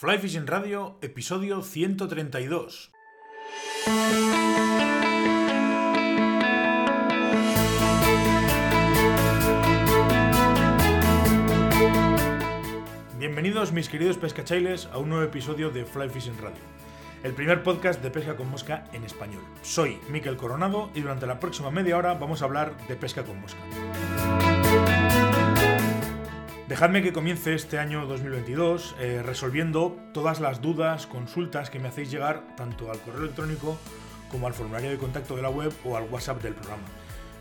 Fly Fishing Radio, episodio 132. Bienvenidos mis queridos pescachailes a un nuevo episodio de Fly Fishing Radio, el primer podcast de pesca con mosca en español. Soy Miquel Coronado y durante la próxima media hora vamos a hablar de pesca con mosca. Dejadme que comience este año 2022 eh, resolviendo todas las dudas, consultas que me hacéis llegar tanto al correo electrónico como al formulario de contacto de la web o al WhatsApp del programa.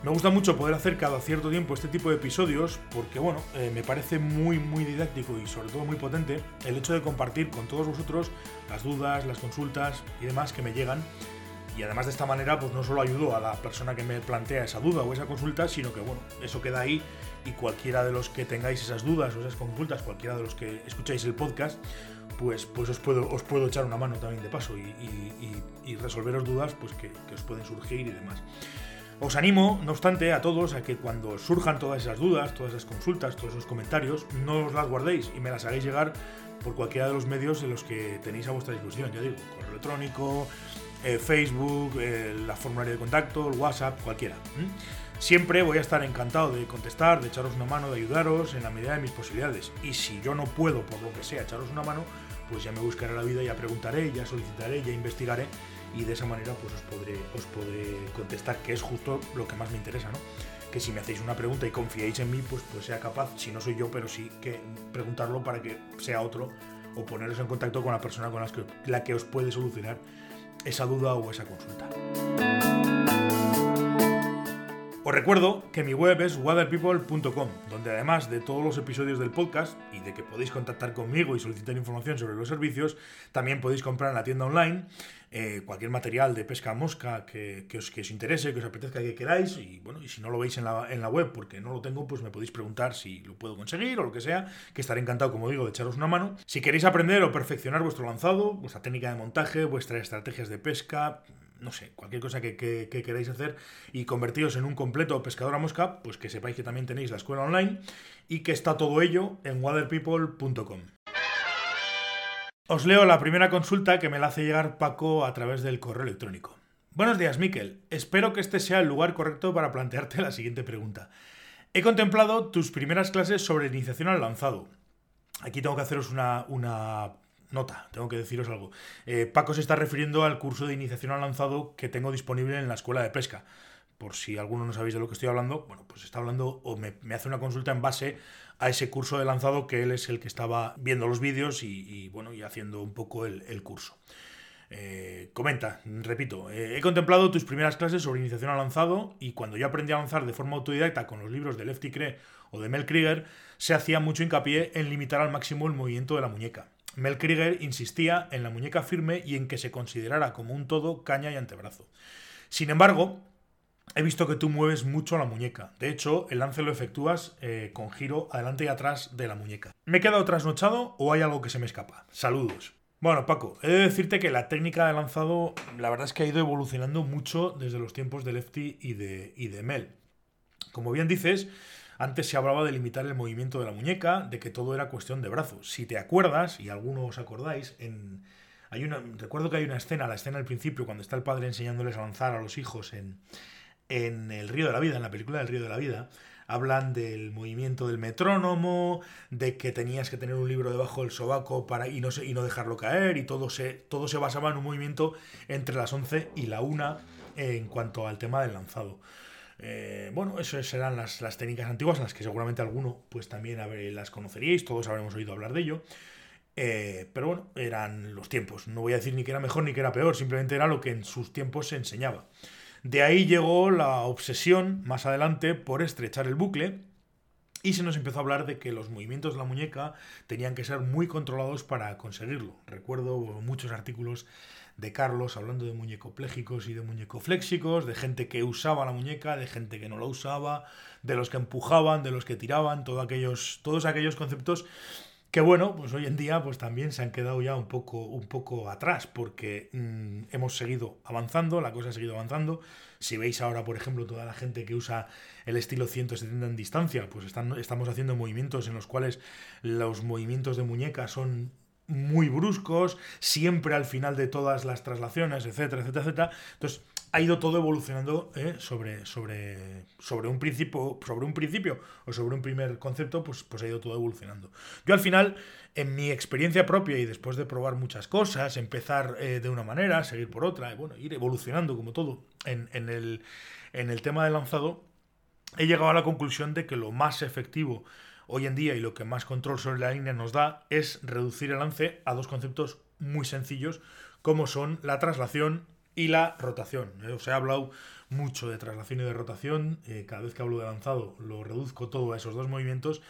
Me gusta mucho poder hacer cada cierto tiempo este tipo de episodios porque, bueno, eh, me parece muy, muy didáctico y sobre todo muy potente el hecho de compartir con todos vosotros las dudas, las consultas y demás que me llegan. Y además de esta manera, pues no solo ayudo a la persona que me plantea esa duda o esa consulta, sino que, bueno, eso queda ahí y cualquiera de los que tengáis esas dudas o esas consultas, cualquiera de los que escucháis el podcast, pues, pues os, puedo, os puedo echar una mano también de paso y, resolveros dudas pues que, os pueden surgir y demás. Os animo, no obstante, a todos a que cuando surjan todas esas dudas, todas esas consultas, todos esos comentarios, no os las guardéis y me las hagáis llegar por cualquiera de los medios en los que tenéis a vuestra disposición. Ya digo, correo electrónico, eh, Facebook, eh, la formulario de contacto, el WhatsApp, cualquiera. Siempre voy a estar encantado de contestar, de echaros una mano, de ayudaros en la medida de mis posibilidades. Y si yo no puedo, por lo que sea, echaros una mano, pues ya me buscaré la vida, ya preguntaré, ya solicitaré, ya investigaré y de esa manera pues os podré, os podré contestar, que es justo lo que más me interesa, ¿no? Que si me hacéis una pregunta y confiáis en mí, pues, pues sea capaz, si no soy yo, pero sí que preguntarlo para que sea otro o poneros en contacto con la persona con la que os puede solucionar esa duda o esa consulta. Os recuerdo que mi web es waterpeople.com, donde además de todos los episodios del podcast y de que podéis contactar conmigo y solicitar información sobre los servicios, también podéis comprar en la tienda online eh, cualquier material de pesca mosca que, os, que, os, interese, que os apetezca, que queráis. Y bueno, y si no lo veis en la, en la web porque no lo tengo, pues me podéis preguntar si lo puedo conseguir o lo que sea, que estaré encantado, como digo, de echaros una mano. Si queréis aprender o perfeccionar vuestro lanzado, vuestra técnica de montaje, vuestras estrategias de pesca, no sé, cualquier cosa que, queráis hacer y convertiros en un completo pescador a mosca, pues que sepáis que también tenéis la escuela online y que está todo ello en waterpeople.com. Os leo la primera consulta que me la hace llegar Paco a través del correo electrónico. Buenos días, Miquel. Espero que este sea el lugar correcto para plantearte la siguiente pregunta. He contemplado tus primeras clases sobre iniciación al lanzado. Aquí tengo que haceros una, una nota, tengo que deciros algo. Eh, Paco se está refiriendo al curso de iniciación al lanzado que tengo disponible en la escuela de pesca. Por si alguno no sabéis de lo que estoy hablando, bueno, pues está hablando o me, hace una consulta en base a ese curso de lanzado que él es el que estaba viendo los vídeos y, bueno, y haciendo un poco el, curso. Eh, comenta, repito, eh, he contemplado tus primeras clases sobre iniciación al lanzado y cuando yo aprendí a lanzar de forma autodidacta con los libros de Lefty Cree o de Mel Krieger, se hacía mucho hincapié en limitar al máximo el movimiento de la muñeca. Mel Krieger insistía en la muñeca firme y en que se considerara como un todo caña y antebrazo. Sin embargo, he visto que tú mueves mucho la muñeca. De hecho, el lance lo efectúas eh, con giro adelante y atrás de la muñeca. ¿Me he quedado trasnochado o hay algo que se me escapa? Saludos. Bueno, Paco, he de decirte que la técnica de lanzado, la verdad es que ha ido evolucionando mucho desde los tiempos de Lefty y de, y de Mel. Como bien dices, antes se hablaba de limitar el movimiento de la muñeca, de que todo era cuestión de brazos. Si te acuerdas, y algunos os acordáis, en, hay una, recuerdo que hay una escena, la escena al principio, cuando está el padre enseñándoles a lanzar a los hijos en, en El Río de la Vida, en la película del Río de la Vida, hablan del movimiento del metrónomo, de que tenías que tener un libro debajo del sobaco para, y, no, y no dejarlo caer, y todo se, todo se basaba en un movimiento entre las 11 y la 1 en cuanto al tema del lanzado. Eh, bueno, esas serán las, técnicas antiguas, las que seguramente alguno pues también las conoceríais, todos habremos oído hablar de ello. Eh, pero bueno, eran los tiempos. No voy a decir ni que era mejor ni que era peor, simplemente era lo que en sus tiempos se enseñaba. De ahí llegó la obsesión, más adelante, por estrechar el bucle, y se nos empezó a hablar de que los movimientos de la muñeca tenían que ser muy controlados para conseguirlo. Recuerdo muchos artículos de Carlos hablando de muñecopléjicos y de muñecofléxicos, de gente que usaba la muñeca, de gente que no la usaba, de los que empujaban, de los que tiraban, aquellos, todos aquellos conceptos que bueno, pues hoy en día pues también se han quedado ya un poco, un poco atrás porque mm, hemos seguido avanzando, la cosa ha seguido avanzando. Si veis ahora, por ejemplo, toda la gente que usa el estilo 170 en distancia, pues están, estamos haciendo movimientos en los cuales los movimientos de muñeca son muy bruscos, siempre al final de todas las traslaciones, etcétera, etcétera, etcétera. Entonces, ha ido todo evolucionando ¿eh? sobre, sobre, sobre, un principio, sobre un principio o sobre un primer concepto, pues, pues ha ido todo evolucionando. Yo al final, en mi experiencia propia y después de probar muchas cosas, empezar eh, de una manera, seguir por otra, y bueno, ir evolucionando como todo en, en, el, en el tema del lanzado, he llegado a la conclusión de que lo más efectivo hoy en día y lo que más control sobre la línea nos da es reducir el lance a dos conceptos muy sencillos como son la traslación y la rotación. Eh, os he hablado mucho de traslación y de rotación. Eh, cada vez que hablo de lanzado lo reduzco todo a esos dos movimientos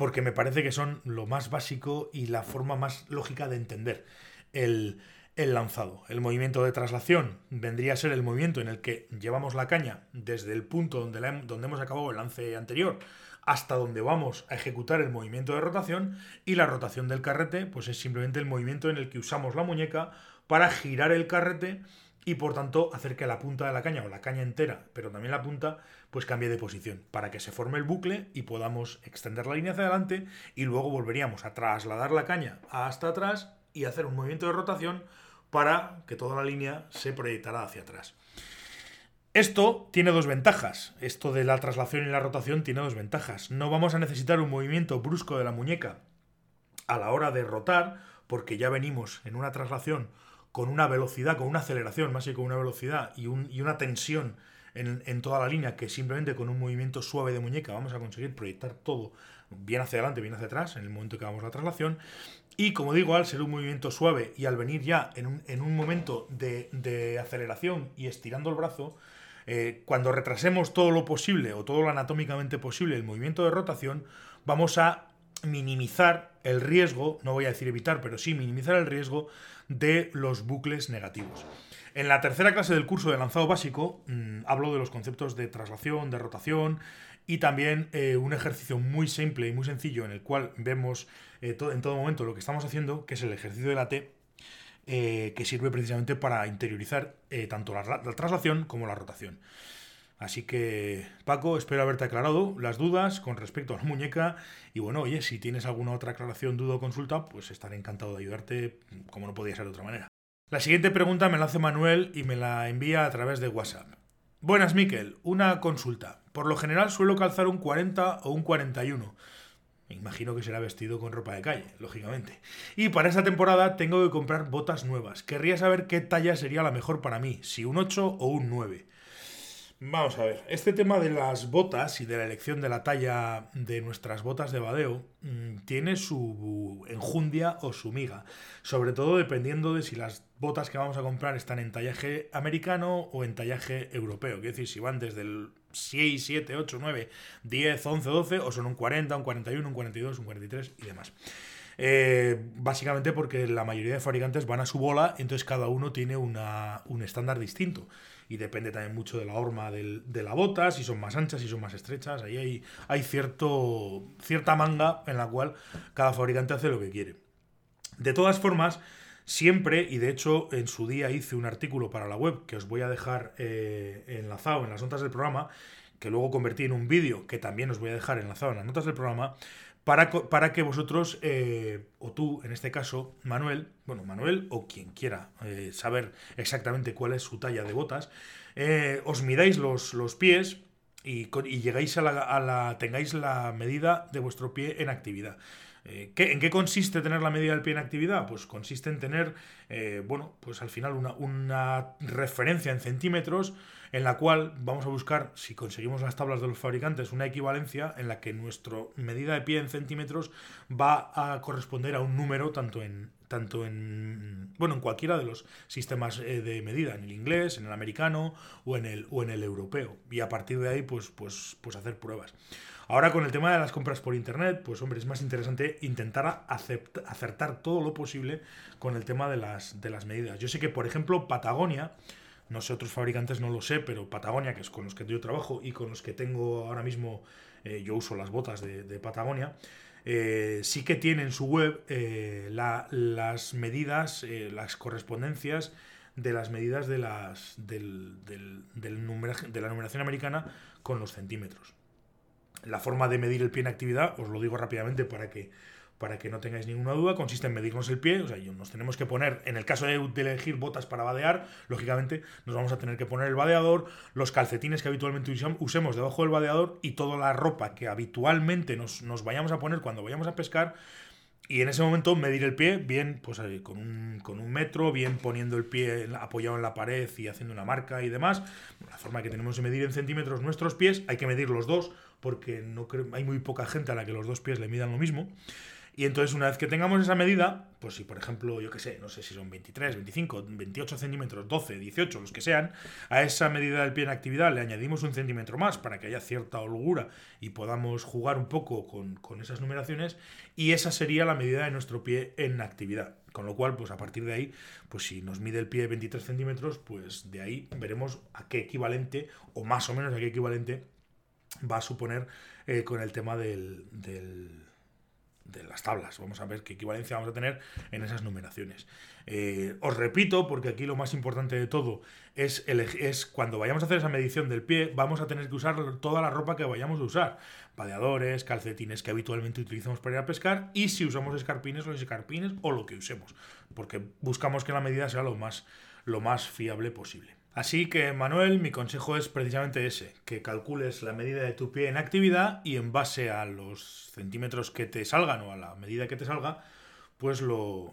porque me parece que son lo más básico y la forma más lógica de entender el, lanzado. El movimiento de traslación vendría a ser el movimiento en el que llevamos la caña desde el punto donde, donde hemos acabado el lance anterior hasta donde vamos a ejecutar el movimiento de rotación y la rotación del carrete pues es simplemente el movimiento en el que usamos la muñeca para girar el carrete y por tanto hacer que la punta de la caña o la caña entera, pero también la punta, pues cambie de posición para que se forme el bucle y podamos extender la línea hacia adelante y luego volveríamos a trasladar la caña hasta atrás y hacer un movimiento de rotación para que toda la línea se proyectara hacia atrás. Esto tiene dos ventajas. Esto de la traslación y la rotación tiene dos ventajas. No vamos a necesitar un movimiento brusco de la muñeca a la hora de rotar, porque ya venimos en una traslación con una velocidad, con una aceleración, más que con una velocidad y, una tensión en, toda la línea, que simplemente con un movimiento suave de muñeca vamos a conseguir proyectar todo bien hacia adelante, bien hacia atrás, en el momento que hagamos la traslación. Y como digo, al ser un movimiento suave y al venir ya en un, momento de, aceleración y estirando el brazo, eh, cuando retrasemos todo lo posible o todo lo anatómicamente posible el movimiento de rotación, vamos a minimizar el riesgo, no voy a decir evitar, pero sí minimizar el riesgo de los bucles negativos. En la tercera clase del curso de lanzado básico mm, hablo de los conceptos de traslación, de rotación y también eh, un ejercicio muy simple y muy sencillo en el cual vemos eh, en todo momento lo que estamos haciendo, que es el ejercicio de la T, eh, que sirve precisamente para interiorizar tanto la traslación como la rotación. Así que, Paco, espero haberte aclarado las dudas con respecto a la muñeca. Y bueno, oye, si tienes alguna otra aclaración, duda o consulta, pues estaré encantado de ayudarte, como no podía ser de otra manera. La siguiente pregunta me la hace Manuel y me la envía a través de WhatsApp. Buenas, Miquel. Una consulta. Por lo general suelo calzar un 40 o un 41. Me imagino que será vestido con ropa de calle, lógicamente. Y para esta temporada tengo que comprar botas nuevas. Querría saber qué talla sería la mejor para mí, si un 8 o un 9. Vamos a ver, este tema de las botas y de la elección de la talla de nuestras botas de badeo mm, tiene su enjundia o su miga, sobre todo dependiendo de si las botas que vamos a comprar están en tallaje americano o en tallaje europeo, es decir, si van desde el 6, 7, 8, 9, 10, 11, 12 o son un 40, un 41, un 42, un 43 y demás. Eh, básicamente porque la mayoría de fabricantes van a su bola, entonces cada uno tiene un estándar distinto y depende también mucho de la horma de la bota, si son más anchas, si son más estrechas. Ahí hay, hay cierto, cierta manga en la cual cada fabricante hace lo que quiere. De todas formas, siempre, y de hecho en su día hice un artículo para la web que os voy a dejar eh, enlazado en las notas del programa, que luego convertí en un vídeo que también os voy a dejar enlazado en las notas del programa, para, que vosotros, eh, o tú en este caso, Manuel, bueno, Manuel o quien quiera eh, saber exactamente cuál es su talla de botas, eh, os midáis los, los pies y, y llegáis a la, a la, tengáis la medida de vuestro pie en actividad. ¿En qué consiste tener la medida del pie en actividad? Pues consiste en tener, bueno, pues al final una, una referencia en centímetros en la cual vamos a buscar, si conseguimos las tablas de los fabricantes, una equivalencia en la que nuestra medida de pie en centímetros va a corresponder a un número tanto en tanto en bueno en cualquiera de los sistemas eh, de medida en el inglés en el americano o en el o en el europeo. Y a partir de ahí pues pues pues hacer pruebas. Ahora con el tema de las compras por internet pues hombre es más interesante intentar acertar todo lo posible con el tema de las de las medidas. Yo sé que por ejemplo Patagonia no sé, otros fabricantes no lo sé, pero Patagonia, que es con los que yo trabajo y con los que tengo ahora mismo, eh, yo uso las botas de, Patagonia, eh, sí que tiene en su web eh, las medidas, las correspondencias de las medidas de, las, del, del, de la numeración americana con los centímetros. La forma de medir el pie en actividad, os lo digo rápidamente para que para que no tengáis ninguna duda, consiste en medirnos el pie, o sea, nos tenemos que poner, en el caso de, elegir botas para vadear, lógicamente nos vamos a tener que poner el vadeador, los calcetines que habitualmente usemos debajo del vadeador y toda la ropa que habitualmente nos, nos vayamos a poner cuando vayamos a pescar, y en ese momento medir el pie, bien pues con un, con un metro, bien poniendo el pie apoyado en la pared y haciendo una marca y demás. La forma que tenemos de medir en centímetros nuestros pies, hay que medir los dos, porque no hay muy poca gente a la que los dos pies le midan lo mismo. Y entonces, una vez que tengamos esa medida, pues si por ejemplo, yo qué sé, no sé si son 23, 25, 28 centímetros, 12, 18, los que sean, a esa medida del pie en actividad le añadimos un centímetro más para que haya cierta holgura y podamos jugar un poco con, con esas numeraciones, y esa sería la medida de nuestro pie en actividad. Con lo cual, pues a partir de ahí, pues si nos mide el pie 23 centímetros, pues de ahí veremos a qué equivalente, o más o menos a qué equivalente, va a suponer eh, con el tema del de las tablas. Vamos a ver qué equivalencia vamos a tener en esas numeraciones. Eh, os repito, porque aquí lo más importante de todo es, es cuando vayamos a hacer esa medición del pie, vamos a tener que usar toda la ropa que vayamos a usar. Vadeadores, calcetines que habitualmente utilizamos para ir a pescar y si usamos escarpines, los escarpines o lo que usemos, porque buscamos que la medida sea lo más, lo más fiable posible. Así que, Manuel, mi consejo es precisamente ese, que calcules la medida de tu pie en actividad y en base a los centímetros que te salgan o a la medida que te salga, pues lo,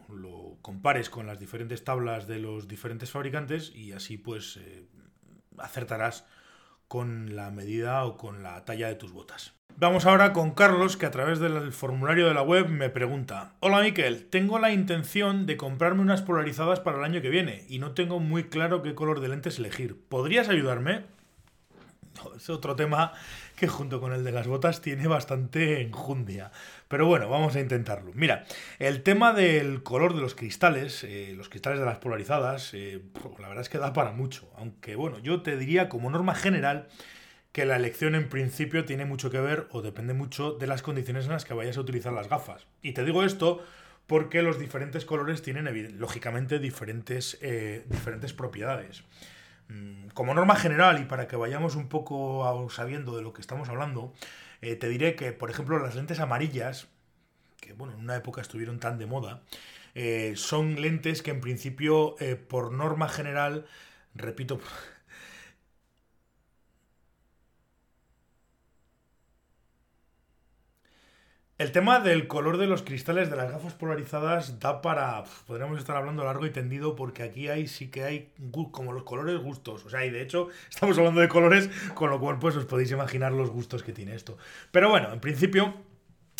compares con las diferentes tablas de los diferentes fabricantes y así pues eh, acertarás con la medida o con la talla de tus botas. Vamos ahora con Carlos, que a través del formulario de la web me pregunta: Hola Miquel, tengo la intención de comprarme unas polarizadas para el año que viene y no tengo muy claro qué color de lentes elegir. ¿Podrías ayudarme? Es otro tema que junto con el de las botas tiene bastante enjundia. Pero bueno, vamos a intentarlo. Mira, el tema del color de los cristales, eh, los cristales de las polarizadas, eh, la verdad es que da para mucho. Aunque bueno, yo te diría como norma general que la elección en principio tiene mucho que ver o depende mucho de las condiciones en las que vayas a utilizar las gafas. Y te digo esto porque los diferentes colores tienen lógicamente diferentes, eh, diferentes propiedades. Mm, como norma general y para que vayamos un poco sabiendo de lo que estamos hablando, eh, te diré que, por ejemplo, las lentes amarillas, que bueno, en una época estuvieron tan de moda, eh, son lentes que en principio, por norma general, repito, El tema del color de los cristales de las gafas polarizadas da para. Podríamos estar hablando largo y tendido porque aquí hay sí que hay como los colores gustos. O sea, y de hecho estamos hablando de colores, con lo cual pues os podéis imaginar los gustos que tiene esto. Pero bueno, en principio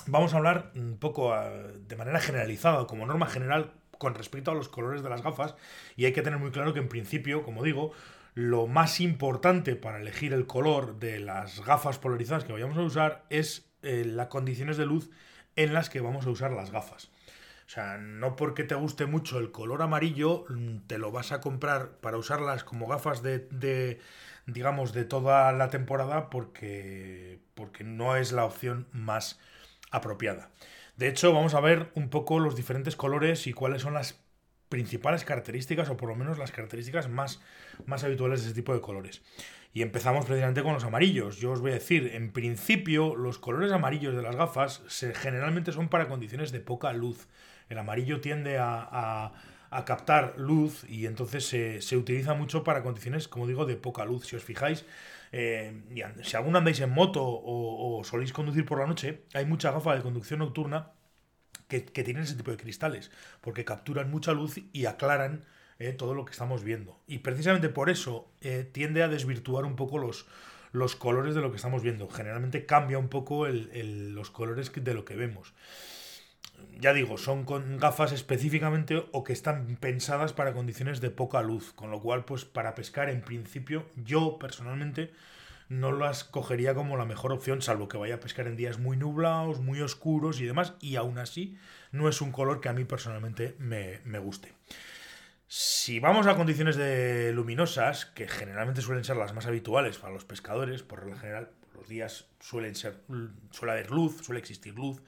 vamos a hablar un poco ah, de manera generalizada, como norma general, con respecto a los colores de las gafas. Y hay que tener muy claro que en principio, como digo, lo más importante para elegir el color de las gafas polarizadas que vayamos a usar es eh, las condiciones de luz en las que vamos a usar las gafas. O sea, no porque te guste mucho el color amarillo, mm, te lo vas a comprar para usarlas como gafas de, digamos, de toda la temporada porque, porque no es la opción más apropiada. De hecho, vamos a ver un poco los diferentes colores y cuáles son las principales características, o por lo menos las características más, más habituales de este tipo de colores. Y empezamos precisamente con los amarillos. Yo os voy a decir, en principio, los colores amarillos de las gafas se, generalmente son para condiciones de poca luz. El amarillo tiende a, captar luz y entonces se, utiliza mucho para condiciones, como digo, de poca luz. Si os fijáis, eh, si algún andáis en moto o, o, soléis conducir por la noche, hay mucha gafa de conducción nocturna que, tienen ese tipo de cristales, porque capturan mucha luz y aclaran eh, todo lo que estamos viendo. Y precisamente por eso eh, tiende a desvirtuar un poco los, los colores de lo que estamos viendo. Generalmente cambia un poco los colores de lo que vemos. Ya digo, son con gafas específicamente o que están pensadas para condiciones de poca luz, con lo cual, pues para pescar, en principio, yo personalmente no las cogería como la mejor opción, salvo que vaya a pescar en días muy nublados, muy oscuros y demás, y aún así no es un color que a mí personalmente me, guste. Si vamos a condiciones de luminosas, que generalmente suelen ser las más habituales para los pescadores, por lo general los días suelen ser, suele haber luz, suele existir luz,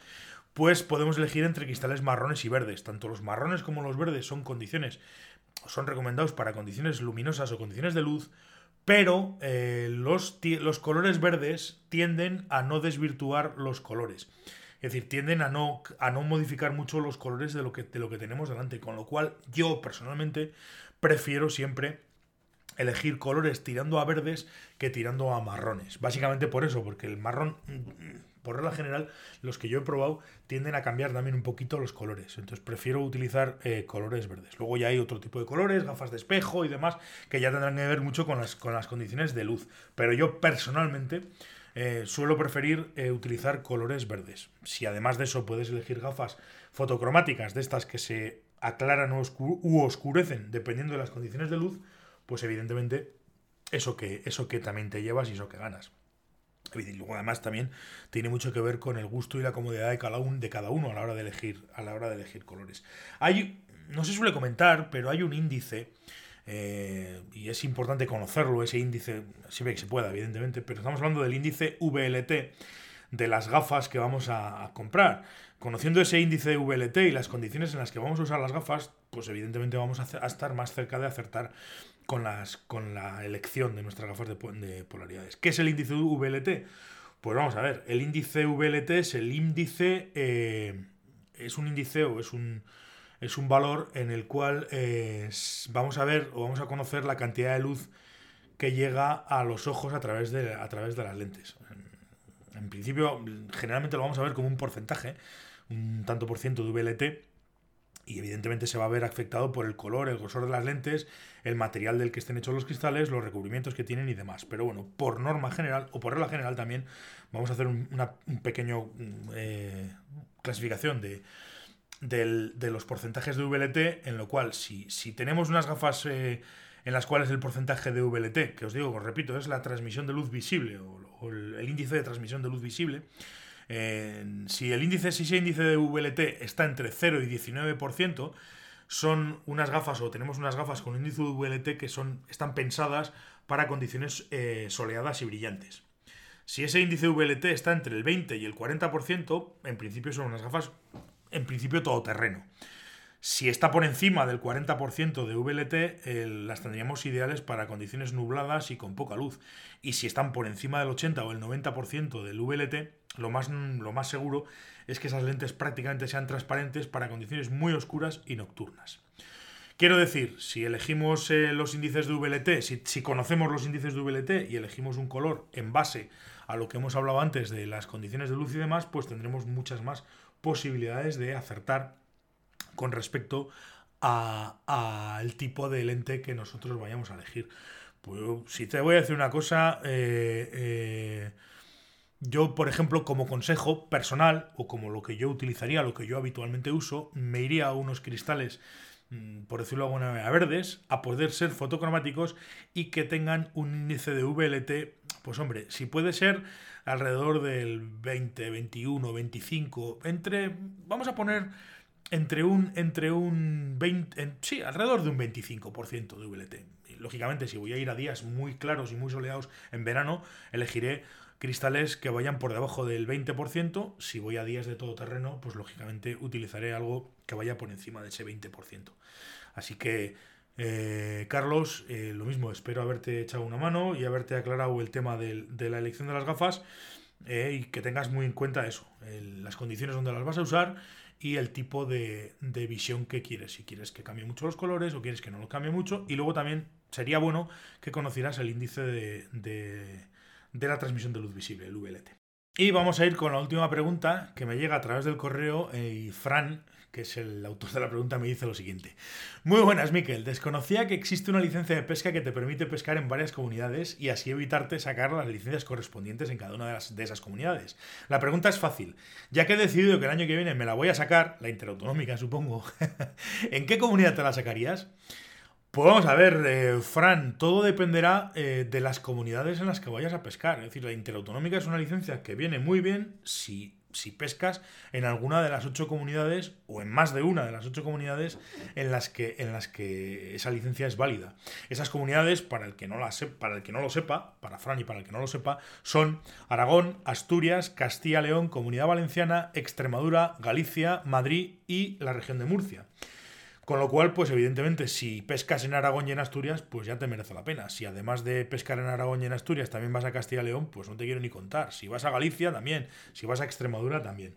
pues podemos elegir entre cristales marrones y verdes. Tanto los marrones como los verdes son condiciones, son recomendados para condiciones luminosas o condiciones de luz, pero eh, los, los colores verdes tienden a no desvirtuar los colores. Es decir, tienden a no, a no modificar mucho los colores de lo, que, de lo que tenemos delante. Con lo cual, yo personalmente prefiero siempre elegir colores tirando a verdes que tirando a marrones. Básicamente por eso, porque el marrón, por regla general, los que yo he probado tienden a cambiar también un poquito los colores. Entonces prefiero utilizar eh, colores verdes. Luego ya hay otro tipo de colores, gafas de espejo y demás, que ya tendrán que ver mucho con las, con las condiciones de luz. Pero yo personalmente eh, suelo preferir eh, utilizar colores verdes. Si además de eso puedes elegir gafas fotocromáticas, de estas que se aclaran u oscurecen dependiendo de las condiciones de luz, pues evidentemente eso que, eso que también te llevas y eso que ganas. Y además también tiene mucho que ver con el gusto y la comodidad de cada, uno, de cada uno a la hora de elegir, a la hora de elegir colores. Hay, no se suele comentar, pero hay un índice, eh, y es importante conocerlo, ese índice, siempre que se pueda, evidentemente, pero estamos hablando del índice VLT de las gafas que vamos a, comprar. Conociendo ese índice VLT y las condiciones en las que vamos a usar las gafas, pues evidentemente vamos a estar más cerca de acertar con, las, con la elección de nuestras gafas de, polaridades. ¿Qué es el índice VLT? Pues vamos a ver, el índice VLT es el índice, eh, es un índice o es un, es un valor en el cual eh, vamos a ver o vamos a conocer la cantidad de luz que llega a los ojos a través de, a través de las lentes. En, principio, generalmente lo vamos a ver como un porcentaje, un tanto por ciento de VLT, y evidentemente se va a ver afectado por el color, el grosor de las lentes, el material del que estén hechos los cristales, los recubrimientos que tienen y demás. Pero bueno, por norma general o por regla general también vamos a hacer una un pequeño mm, eh, clasificación de, de, los porcentajes de VLT, en lo cual si, si tenemos unas gafas eh, en las cuales el porcentaje de VLT, que os digo, repito, es la transmisión de luz visible o, el índice de transmisión de luz visible, si el índice, si ese índice de VLT está entre 0 y 19%, son unas gafas o tenemos unas gafas con índice de VLT que son, están pensadas para condiciones eh, soleadas y brillantes. Si ese índice de VLT está entre el 20 y el 40%, en principio son unas gafas, en principio todoterreno. Si está por encima del 40% de VLT, las tendríamos ideales para condiciones nubladas y con poca luz. Y si están por encima del 80 o el 90% del VLT, lo más, lo más seguro es que esas lentes prácticamente sean transparentes para condiciones muy oscuras y nocturnas. Quiero decir, si elegimos eh, los índices de VLT, si, si, conocemos los índices de VLT y elegimos un color en base a lo que hemos hablado antes de las condiciones de luz y demás, pues tendremos muchas más posibilidades de acertar con respecto al tipo de lente que nosotros vayamos a elegir. Pues si te voy a decir una cosa, eh, eh, yo, por ejemplo, como consejo personal, o como lo que yo utilizaría, lo que yo habitualmente uso, me iría a unos cristales, mm, por decirlo de alguna manera, verdes, a poder ser fotocromáticos y que tengan un índice de VLT, pues hombre, si puede ser alrededor del 20, 21, 25, entre, vamos a poner entre un, entre un 20, sí, alrededor de un 25% de VLT. lógicamente, si voy a ir a días muy claros y muy soleados en verano, elegiré cristales que vayan por debajo del 20%. Si voy a días de todo terreno, pues lógicamente utilizaré algo que vaya por encima de ese 20%. Así que, eh, Carlos, eh, lo mismo, espero haberte echado una mano y haberte aclarado el tema de, la elección de las gafas eh, y que tengas muy en cuenta eso, las condiciones donde las vas a usar y el tipo de, visión que quieres. Si quieres que cambie mucho los colores o quieres que no lo cambie mucho. Y luego también sería bueno que conocieras el índice de, la transmisión de luz visible, el VLT. Y vamos a ir con la última pregunta que me llega a través del correo eh, y Fran que es el autor de la pregunta, me dice lo siguiente. Muy buenas, Miquel. Desconocía que existe una licencia de pesca que te permite pescar en varias comunidades y así evitarte sacar las licencias correspondientes en cada una de, de esas comunidades. La pregunta es fácil. Ya que he decidido que el año que viene me la voy a sacar, la interautonómica supongo, ¿en qué comunidad te la sacarías? Pues vamos a ver, eh, Fran, todo dependerá eh, de las comunidades en las que vayas a pescar. Es decir, la interautonómica es una licencia que viene muy bien si si pescas en alguna de las ocho comunidades o en más de una de las ocho comunidades en las que, en las que esa licencia es válida. Esas comunidades, para el, que no para el que no lo sepa, para Fran y para el que no lo sepa, son Aragón, Asturias, Castilla-León, Comunidad Valenciana, Extremadura, Galicia, Madrid y la región de Murcia. Con lo cual, pues evidentemente, si pescas en Aragón y en Asturias, pues ya te merece la pena. Si además de pescar en Aragón y en Asturias también vas a Castilla y León, pues no te quiero ni contar. Si vas a Galicia, también. Si vas a Extremadura, también.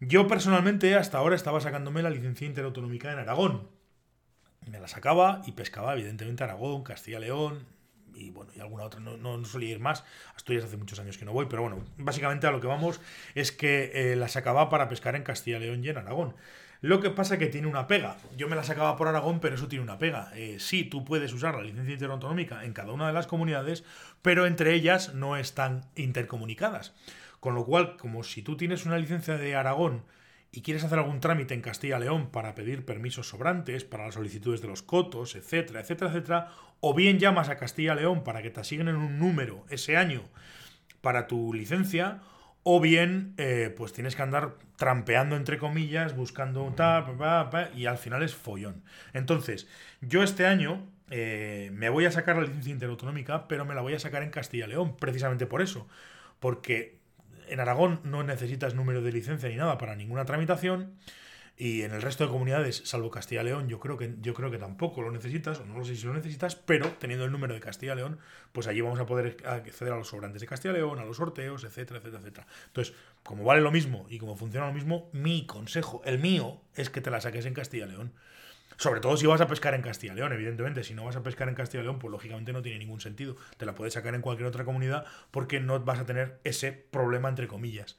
Yo personalmente hasta ahora estaba sacándome la licencia interautonómica en Aragón. Me la sacaba y pescaba, evidentemente, Aragón, Castilla y León, y bueno, y alguna otra, no, no, solía ir más. Asturias hace muchos años que no voy, pero bueno, básicamente a lo que vamos es que eh, la sacaba para pescar en Castilla León y en Aragón. Lo que pasa es que tiene una pega. Yo me la sacaba por Aragón, pero eso tiene una pega. Eh, sí, tú puedes usar la licencia interautonómica en cada una de las comunidades, pero entre ellas no están intercomunicadas. Con lo cual, como si tú tienes una licencia de Aragón y quieres hacer algún trámite en Castilla-León para pedir permisos sobrantes, para las solicitudes de los cotos, etcétera, etcétera, etcétera, o bien llamas a Castilla-León para que te asignen un número ese año para tu licencia, o bien, eh, pues tienes que andar trampeando entre comillas, buscando un tal, y al final es follón. Entonces, yo este año eh, me voy a sacar la licencia interautonómica, pero me la voy a sacar en Castilla-León, precisamente por eso. Porque en Aragón no necesitas número de licencia ni nada para ninguna tramitación. Y en el resto de comunidades, salvo Castilla y León, yo creo que, yo creo que tampoco lo necesitas, o no sé si lo necesitas, pero teniendo el número de Castilla y León, pues allí vamos a poder acceder a los sobrantes de Castilla y León, a los sorteos, etcétera, etcétera, etcétera. Entonces, como vale lo mismo y como funciona lo mismo, mi consejo, el mío, es que te la saques en Castilla y León. Sobre todo si vas a pescar en Castilla y León, evidentemente. Si no vas a pescar en Castilla y León, pues lógicamente no tiene ningún sentido. Te la puedes sacar en cualquier otra comunidad porque no vas a tener ese problema entre comillas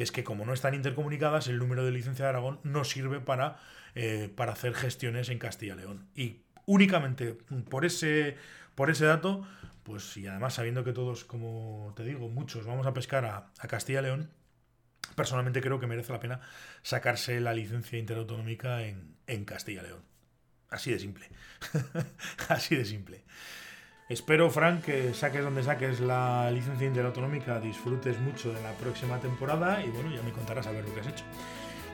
que es que como no están intercomunicadas, el número de licencia de Aragón no sirve para, eh, para hacer gestiones en Castilla León. Y únicamente por ese, por ese dato, pues y además sabiendo que todos, como te digo, muchos vamos a pescar a, Castilla y León, personalmente creo que merece la pena sacarse la licencia interautonómica en, en Castilla León. Así de simple. Así de simple. Espero, Frank, que saques donde saques la licencia interautonómica, disfrutes mucho de la próxima temporada y bueno, ya me contarás a ver lo que has hecho.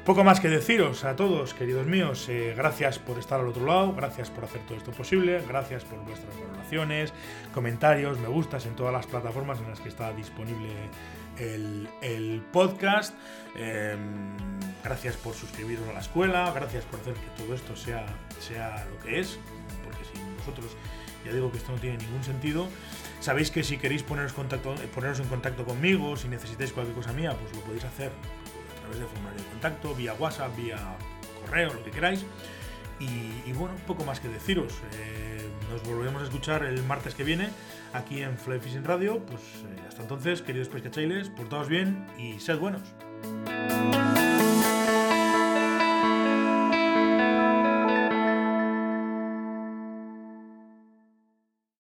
Poco más que deciros a todos, queridos míos, eh, gracias por estar al otro lado, gracias por hacer todo esto posible, gracias por vuestras valoraciones, comentarios, me gustas en todas las plataformas en las que está disponible el, podcast. Em, gracias por suscribiros a la escuela, gracias por hacer que todo esto sea, sea lo que es, porque sin vosotros ya digo que esto no tiene ningún sentido. Sabéis que si queréis poneros, contacto, poneros en contacto conmigo, si necesitáis cualquier cosa mía, pues lo podéis hacer a través de formulario de contacto, vía WhatsApp, vía correo, lo que queráis. Y, bueno, poco más que deciros. Eh, nos volveremos a escuchar el martes que viene aquí en Fly Fishing Radio. Pues eh, hasta entonces, queridos pescachailes, portaos bien y sed buenos.